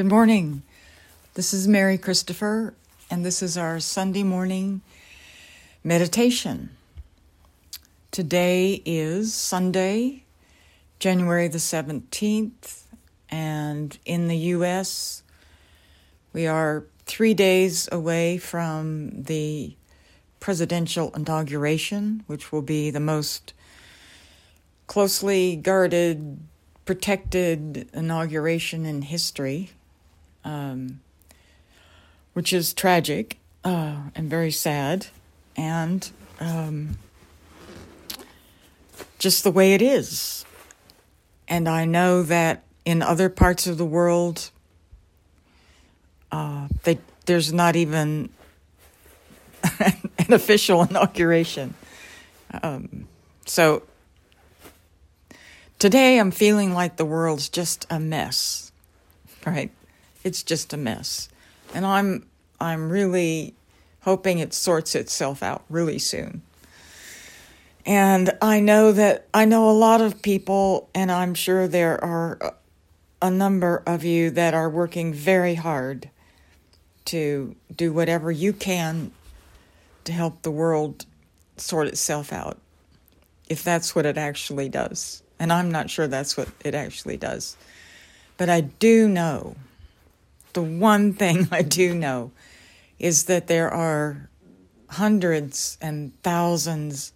Good morning. This is Mary Christopher, and this is our Sunday morning meditation. Today is Sunday, January the 17th, and in the U.S., we are three days away from the presidential inauguration, which will be the most closely guarded, protected inauguration in history um, which is tragic uh, and very sad, and um, just the way it is. And I know that in other parts of the world, uh, they, there's not even an official inauguration. Um, so today I'm feeling like the world's just a mess, right? It's just a mess. And I'm I'm really hoping it sorts itself out really soon. And I know that I know a lot of people, and I'm sure there are a number of you that are working very hard to do whatever you can to help the world sort itself out, if that's what it actually does. And I'm not sure that's what it actually does. But I do know the one thing I do know is that there are hundreds and thousands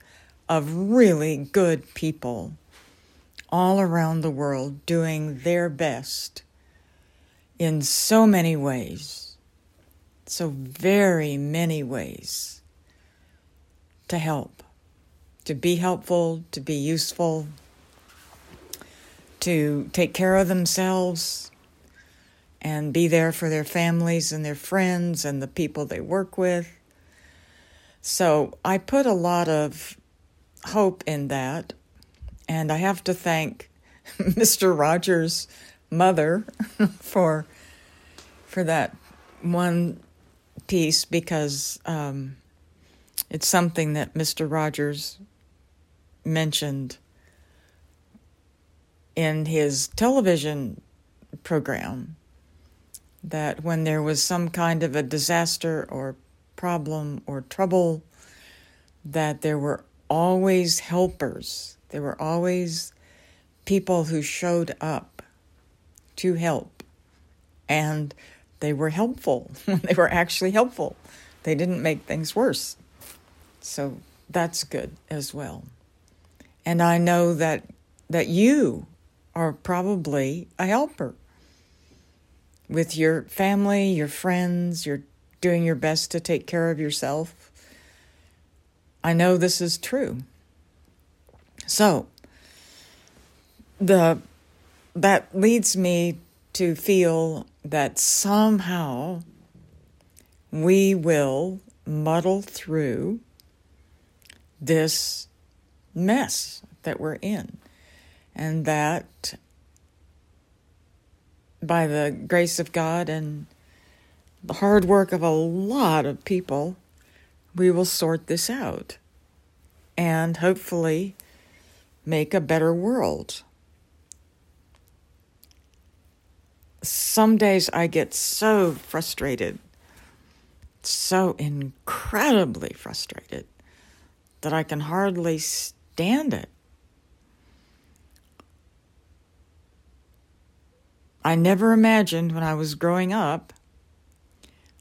of really good people all around the world doing their best in so many ways, so very many ways to help, to be helpful, to be useful, to take care of themselves and be there for their families and their friends and the people they work with. So I put a lot of hope in that. And I have to thank Mr. Rogers' mother for for that one piece because um, it's something that Mr. Rogers mentioned in his television program that when there was some kind of a disaster or problem or trouble, that there were always helpers. There were always people who showed up to help. And they were helpful. they were actually helpful. They didn't make things worse. So that's good as well. And I know that that you are probably a helper with your family, your friends, you're doing your best to take care of yourself. I know this is true. So, the that leads me to feel that somehow we will muddle through this mess that we're in and that by the grace of God and the hard work of a lot of people, we will sort this out and hopefully make a better world. Some days I get so frustrated, so incredibly frustrated, that I can hardly stand it. I never imagined when I was growing up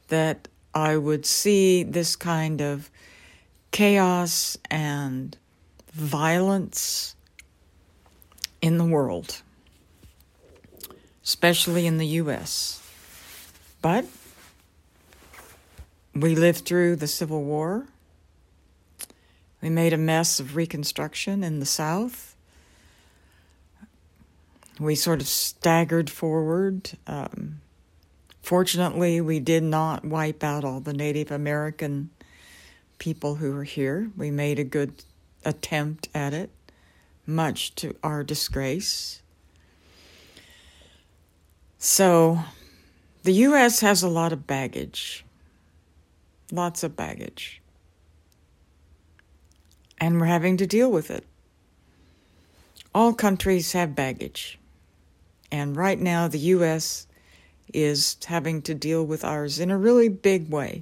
that I would see this kind of chaos and violence in the world, especially in the U.S. But we lived through the Civil War. We made a mess of Reconstruction in the South we sort of staggered forward. Um, fortunately, we did not wipe out all the Native American people who were here. We made a good attempt at it, much to our disgrace. So, the U.S. has a lot of baggage, lots of baggage, and we're having to deal with it. All countries have baggage. And right now, the U.S. is having to deal with ours in a really big way.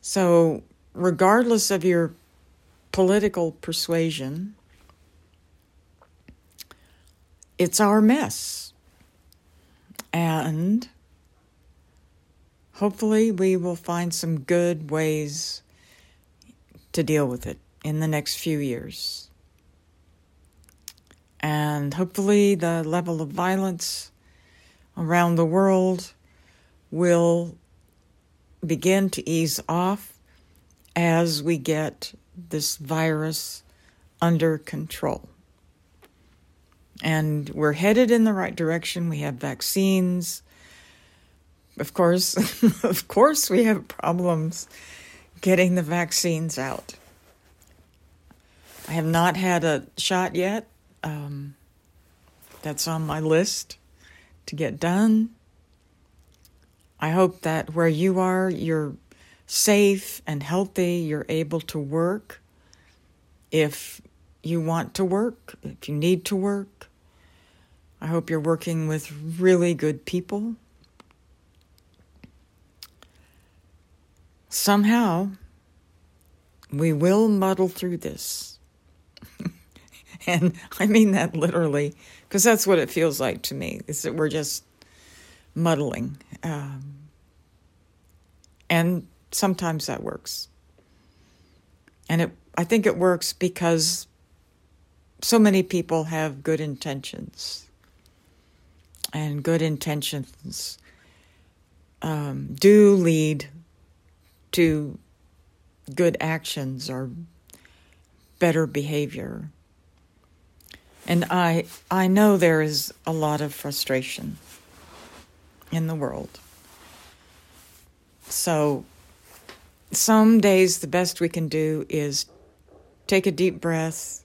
So, regardless of your political persuasion, it's our mess. And hopefully, we will find some good ways to deal with it in the next few years. And hopefully, the level of violence around the world will begin to ease off as we get this virus under control. And we're headed in the right direction. We have vaccines. Of course, of course, we have problems getting the vaccines out. I have not had a shot yet. Um, that's on my list to get done. I hope that where you are, you're safe and healthy, you're able to work. If you want to work, if you need to work, I hope you're working with really good people. Somehow, we will muddle through this. and I mean that literally, because that's what it feels like to me, is that we're just muddling. Um, and sometimes that works. And it, I think it works because so many people have good intentions. And good intentions um, do lead to good actions or better behavior. And I I know there is a lot of frustration in the world. So some days the best we can do is take a deep breath,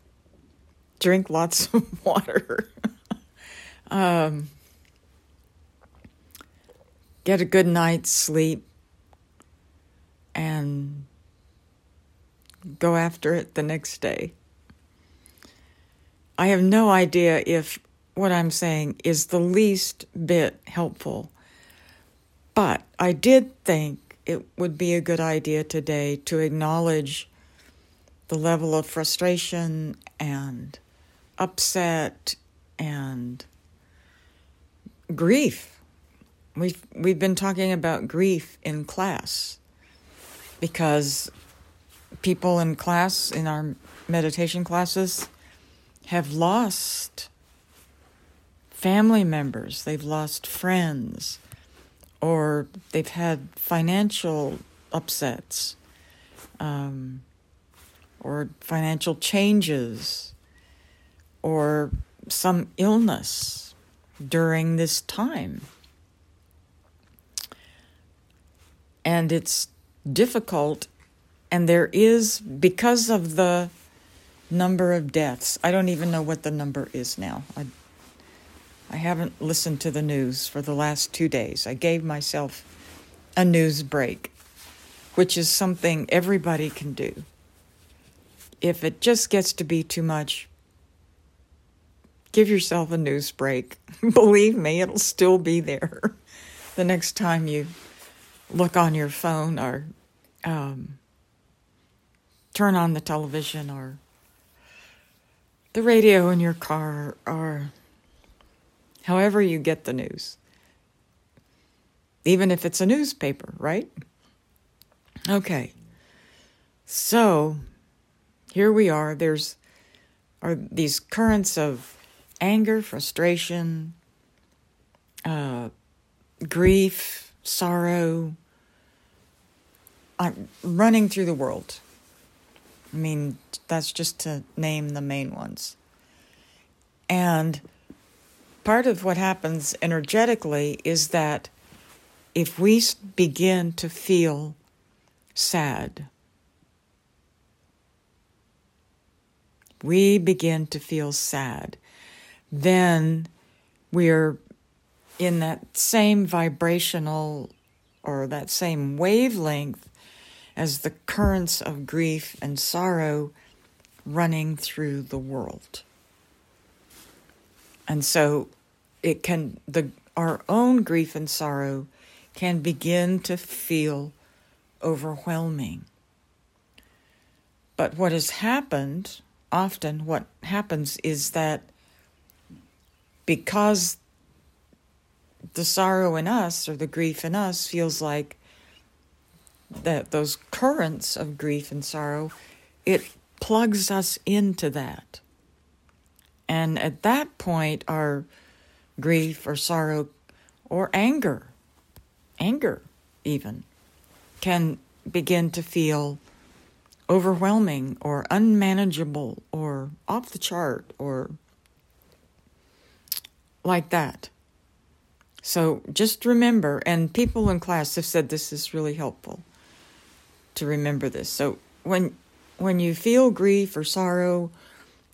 drink lots of water, um, get a good night's sleep, and go after it the next day. I have no idea if what I'm saying is the least bit helpful, but I did think it would be a good idea today to acknowledge the level of frustration and upset and grief. We've, we've been talking about grief in class because people in class, in our meditation classes, have lost family members, they've lost friends, or they've had financial upsets um, or financial changes or some illness during this time. And it's difficult, and there is, because of the number of deaths, I don't even know what the number is now. I I haven't listened to the news for the last two days. I gave myself a news break, which is something everybody can do. If it just gets to be too much, give yourself a news break. Believe me, it'll still be there the next time you look on your phone or um, turn on the television or the radio in your car or however you get the news. Even if it's a newspaper, right? Okay. So here we are. There's are these currents of anger, frustration, uh, grief, sorrow, I'm running through the world. I mean, that's just to name the main ones. And part of what happens energetically is that if we begin to feel sad, we begin to feel sad, then we're in that same vibrational or that same wavelength as the currents of grief and sorrow running through the world. And so it can the our own grief and sorrow can begin to feel overwhelming. But what has happened, often what happens is that because the sorrow in us or the grief in us feels like that those currents of grief and sorrow, it plugs us into that. And at that point, our grief or sorrow or anger, anger even, can begin to feel overwhelming or unmanageable or off the chart or like that. So just remember, and people in class have said this is really helpful to remember this. So when when you feel grief or sorrow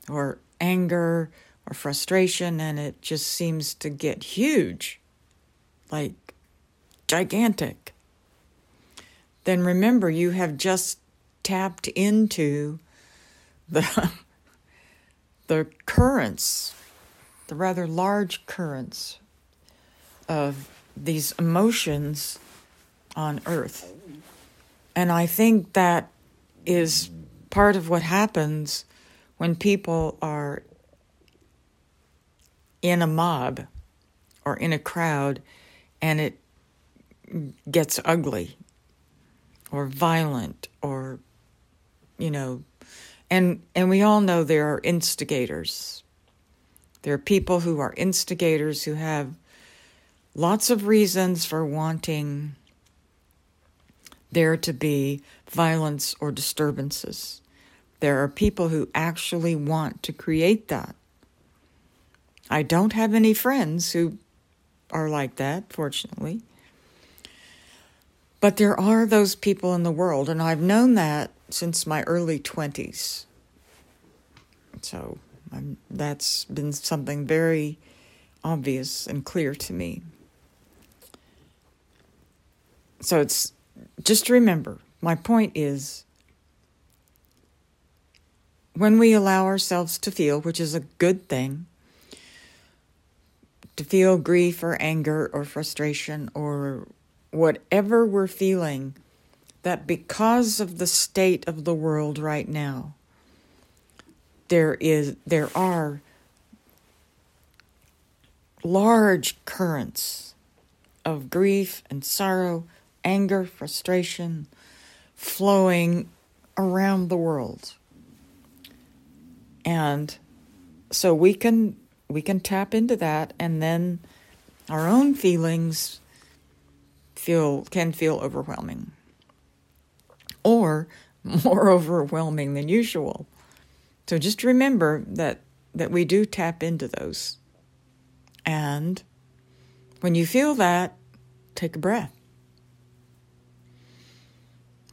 or anger or frustration and it just seems to get huge, like gigantic, then remember you have just tapped into the the currents, the rather large currents of these emotions on earth. And I think that is part of what happens when people are in a mob or in a crowd and it gets ugly or violent or you know and and we all know there are instigators. There are people who are instigators who have lots of reasons for wanting there to be violence or disturbances. There are people who actually want to create that. I don't have any friends who are like that, fortunately. But there are those people in the world, and I've known that since my early 20s. So I'm, that's been something very obvious and clear to me. So it's just remember my point is when we allow ourselves to feel, which is a good thing, to feel grief or anger or frustration or whatever we're feeling, that because of the state of the world right now, there is there are large currents of grief and sorrow anger, frustration flowing around the world. And so we can we can tap into that and then our own feelings feel can feel overwhelming or more overwhelming than usual. So just remember that that we do tap into those. And when you feel that, take a breath.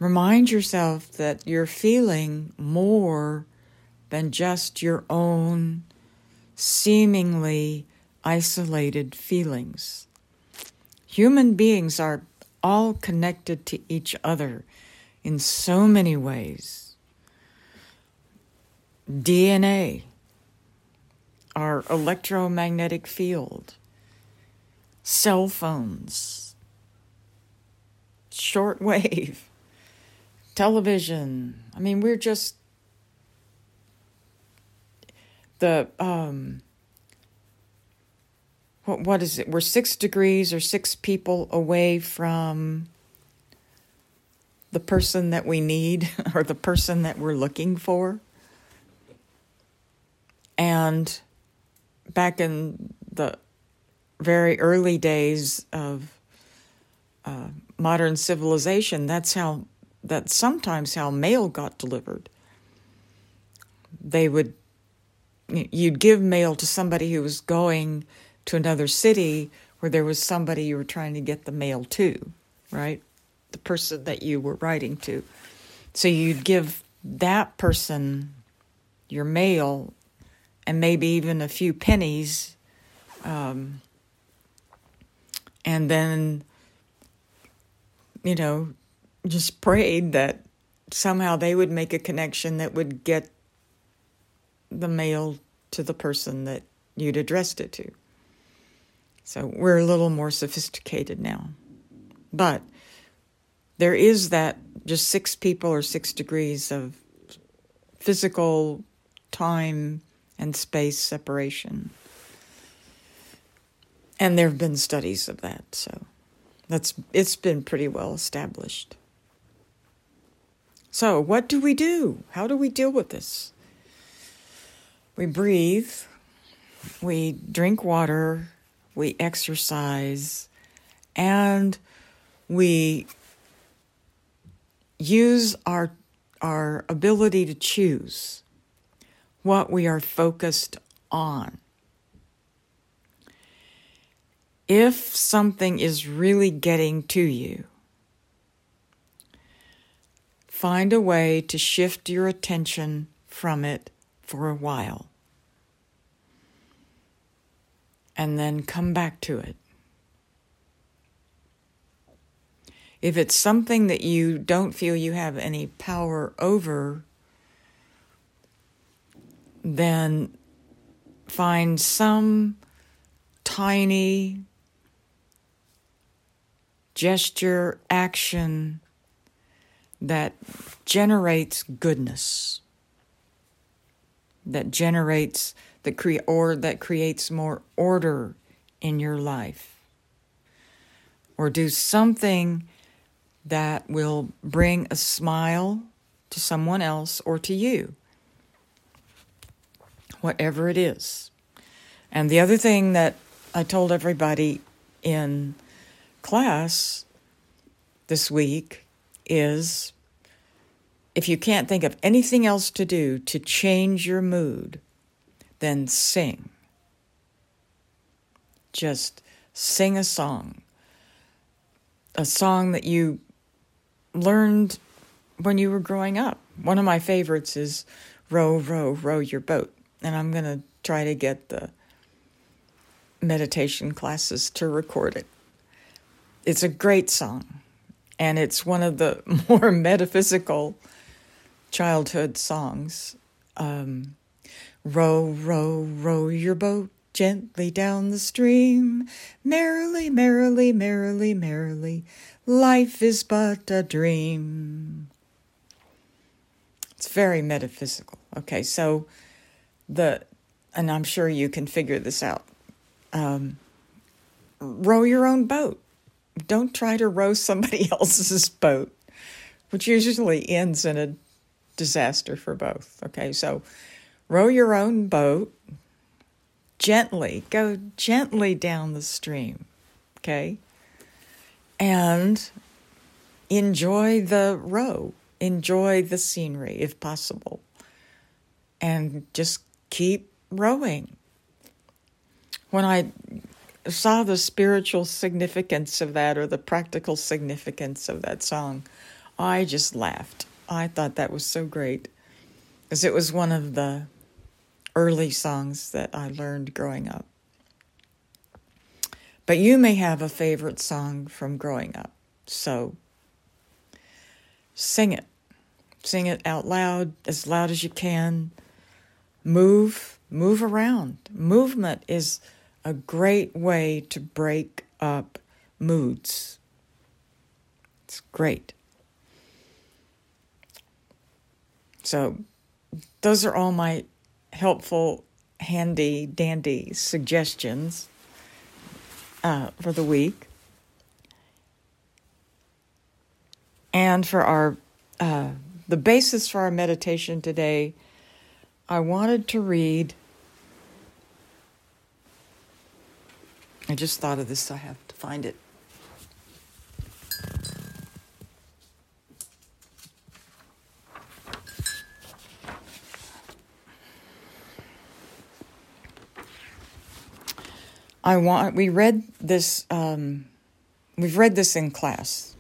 Remind yourself that you're feeling more than just your own seemingly isolated feelings. Human beings are all connected to each other in so many ways. DNA, our electromagnetic field, cell phones, shortwave television. I mean, we're just the um what what is it? We're 6 degrees or 6 people away from the person that we need or the person that we're looking for. And back in the very early days of uh, modern civilization, that's how that's sometimes how mail got delivered. They would, you'd give mail to somebody who was going to another city where there was somebody you were trying to get the mail to, right? The person that you were writing to. So you'd give that person your mail and maybe even a few pennies. Um, and then, you know, just prayed that somehow they would make a connection that would get the mail to the person that you'd addressed it to. So we're a little more sophisticated now. But there is that just six people or six degrees of physical time and space separation. And there have been studies of that, so that's it's been pretty well established. So, what do we do? How do we deal with this? We breathe, we drink water, we exercise, and we use our our ability to choose what we are focused on. If something is really getting to you, find a way to shift your attention from it for a while and then come back to it. If it's something that you don't feel you have any power over, then find some tiny gesture, action that generates goodness, that generates that cre- or that creates more order in your life. Or do something that will bring a smile to someone else or to you. Whatever it is. And the other thing that I told everybody in class this week is if you can't think of anything else to do to change your mood, then sing. Just sing a song. A song that you learned when you were growing up. One of my favorites is Row, Row, Row Your Boat. And I'm going to try to get the meditation classes to record it. It's a great song, and it's one of the more metaphysical childhood songs. Um, row, row, row your boat gently down the stream. Merrily, merrily, merrily, merrily, life is but a dream. It's very metaphysical. Okay, so the, and I'm sure you can figure this out. Um, row your own boat don't try to row somebody else's boat, which usually ends in a disaster for both. Okay, so row your own boat gently, go gently down the stream. Okay, and enjoy the row, enjoy the scenery if possible, and just keep rowing. When I saw the spiritual significance of that or the practical significance of that song, I just laughed. I thought that was so great because it was one of the early songs that I learned growing up. But you may have a favorite song from growing up, so sing it. Sing it out loud, as loud as you can. Move, move around. Movement is a great way to break up moods. It's great. So, those are all my helpful, handy, dandy suggestions uh, for the week. And for our uh, the basis for our meditation today, I wanted to read I just thought of this, I have to find it. I want we read this um, we've read this in class.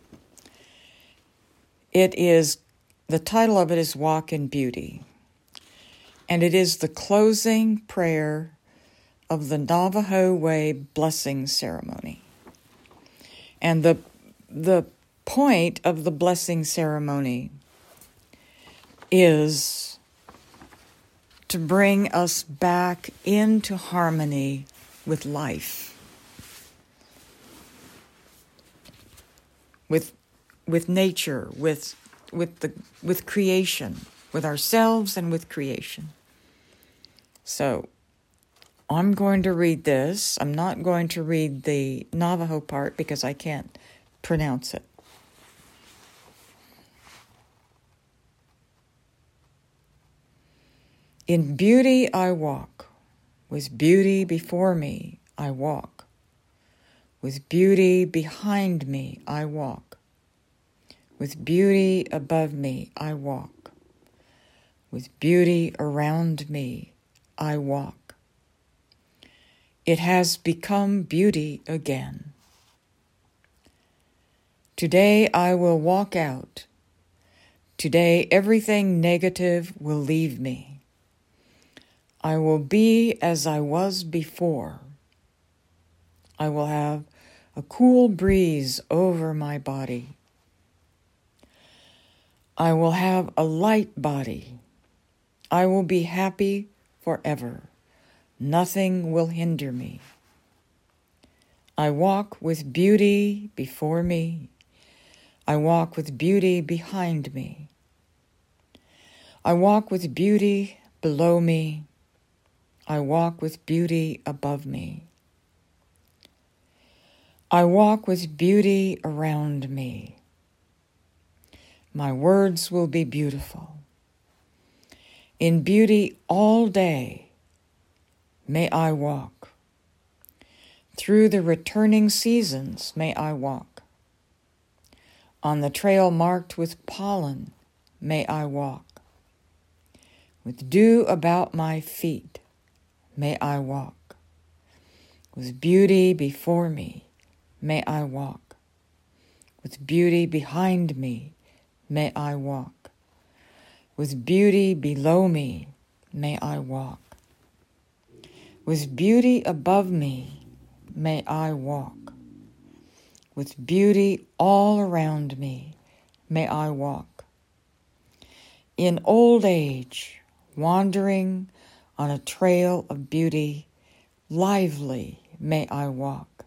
It is the title of it is Walk in Beauty. And it is the closing prayer of the Navajo Way blessing ceremony. And the, the point of the blessing ceremony is to bring us back into harmony with life. With, with nature, with, with, the, with creation, with ourselves and with creation. So I'm going to read this. I'm not going to read the Navajo part because I can't pronounce it. In beauty I walk, with beauty before me I walk, with beauty behind me I walk, with beauty above me I walk, with beauty around me I walk. It has become beauty again. Today I will walk out. Today everything negative will leave me. I will be as I was before. I will have a cool breeze over my body. I will have a light body. I will be happy forever. Nothing will hinder me. I walk with beauty before me. I walk with beauty behind me. I walk with beauty below me. I walk with beauty above me. I walk with beauty around me. My words will be beautiful. In beauty all day may I walk. Through the returning seasons may I walk. On the trail marked with pollen may I walk. With dew about my feet may I walk. With beauty before me, may I walk. With beauty behind me, may I walk. With beauty below me, may I walk. With beauty above me, may I walk. With beauty all around me, may I walk. In old age, wandering on a trail of beauty, lively may I walk.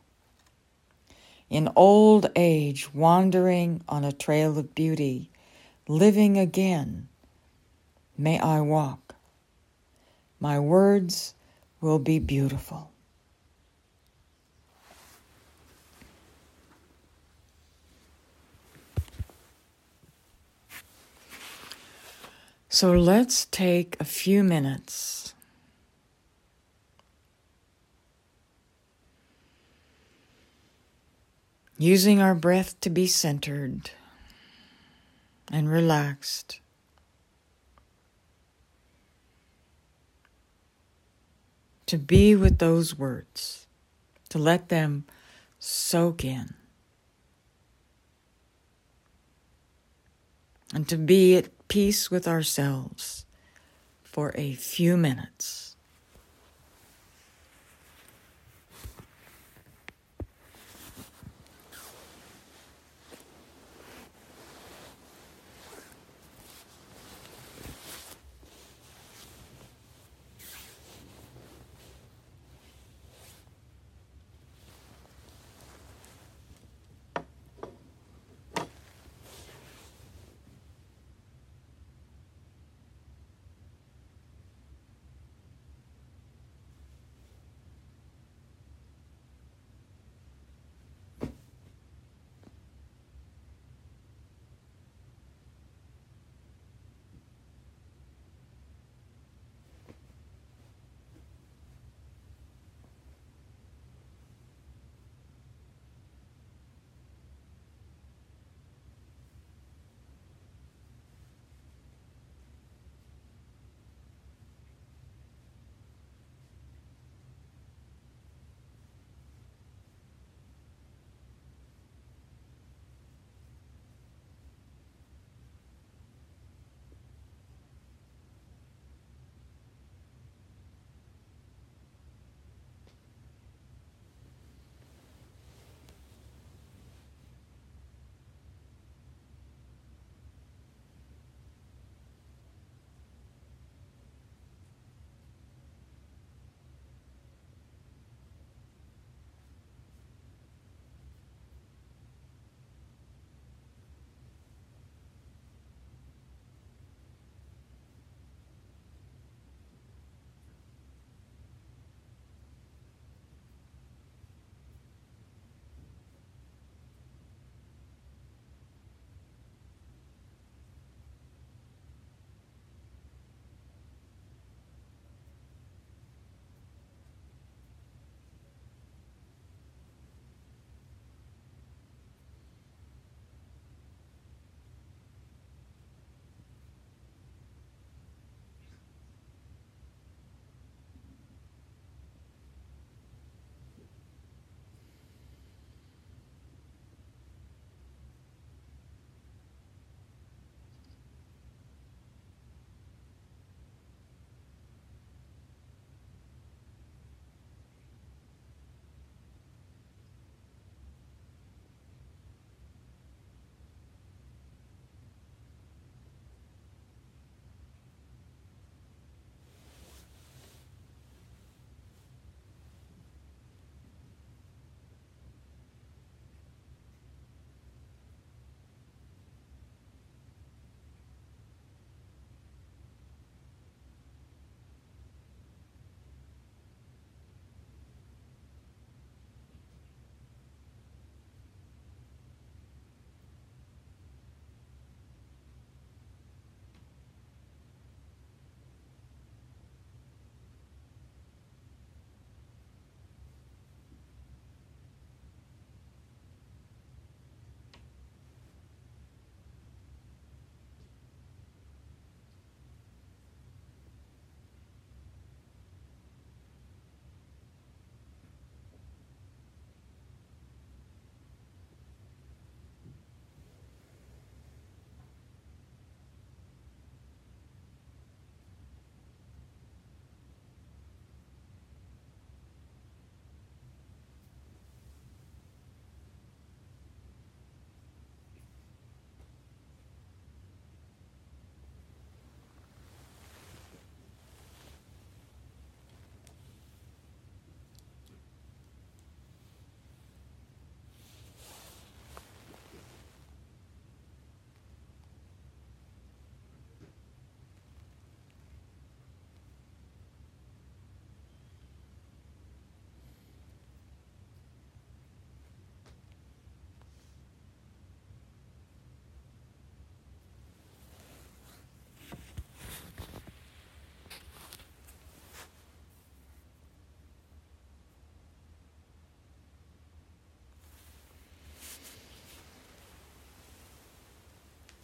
In old age, wandering on a trail of beauty, living again, may I walk. My words will be beautiful. So let's take a few minutes using our breath to be centered and relaxed. To be with those words, to let them soak in, and to be at peace with ourselves for a few minutes.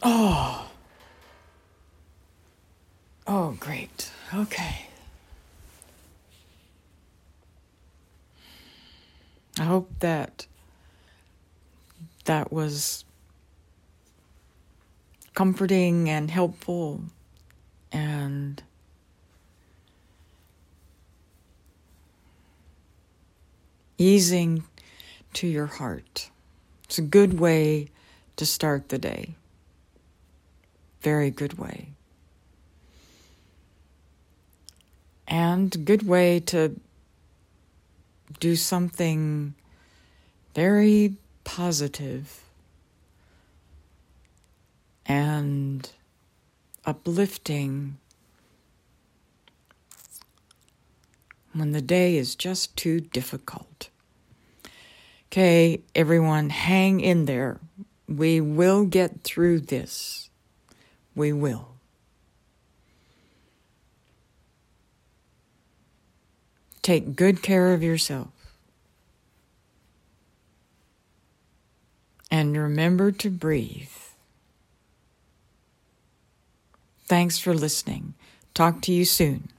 Oh. Oh, great. Okay. I hope that that was comforting and helpful and easing to your heart. It's a good way to start the day. Very good way. And good way to do something very positive and uplifting when the day is just too difficult. Okay, everyone, hang in there. We will get through this. We will. Take good care of yourself. And remember to breathe. Thanks for listening. Talk to you soon.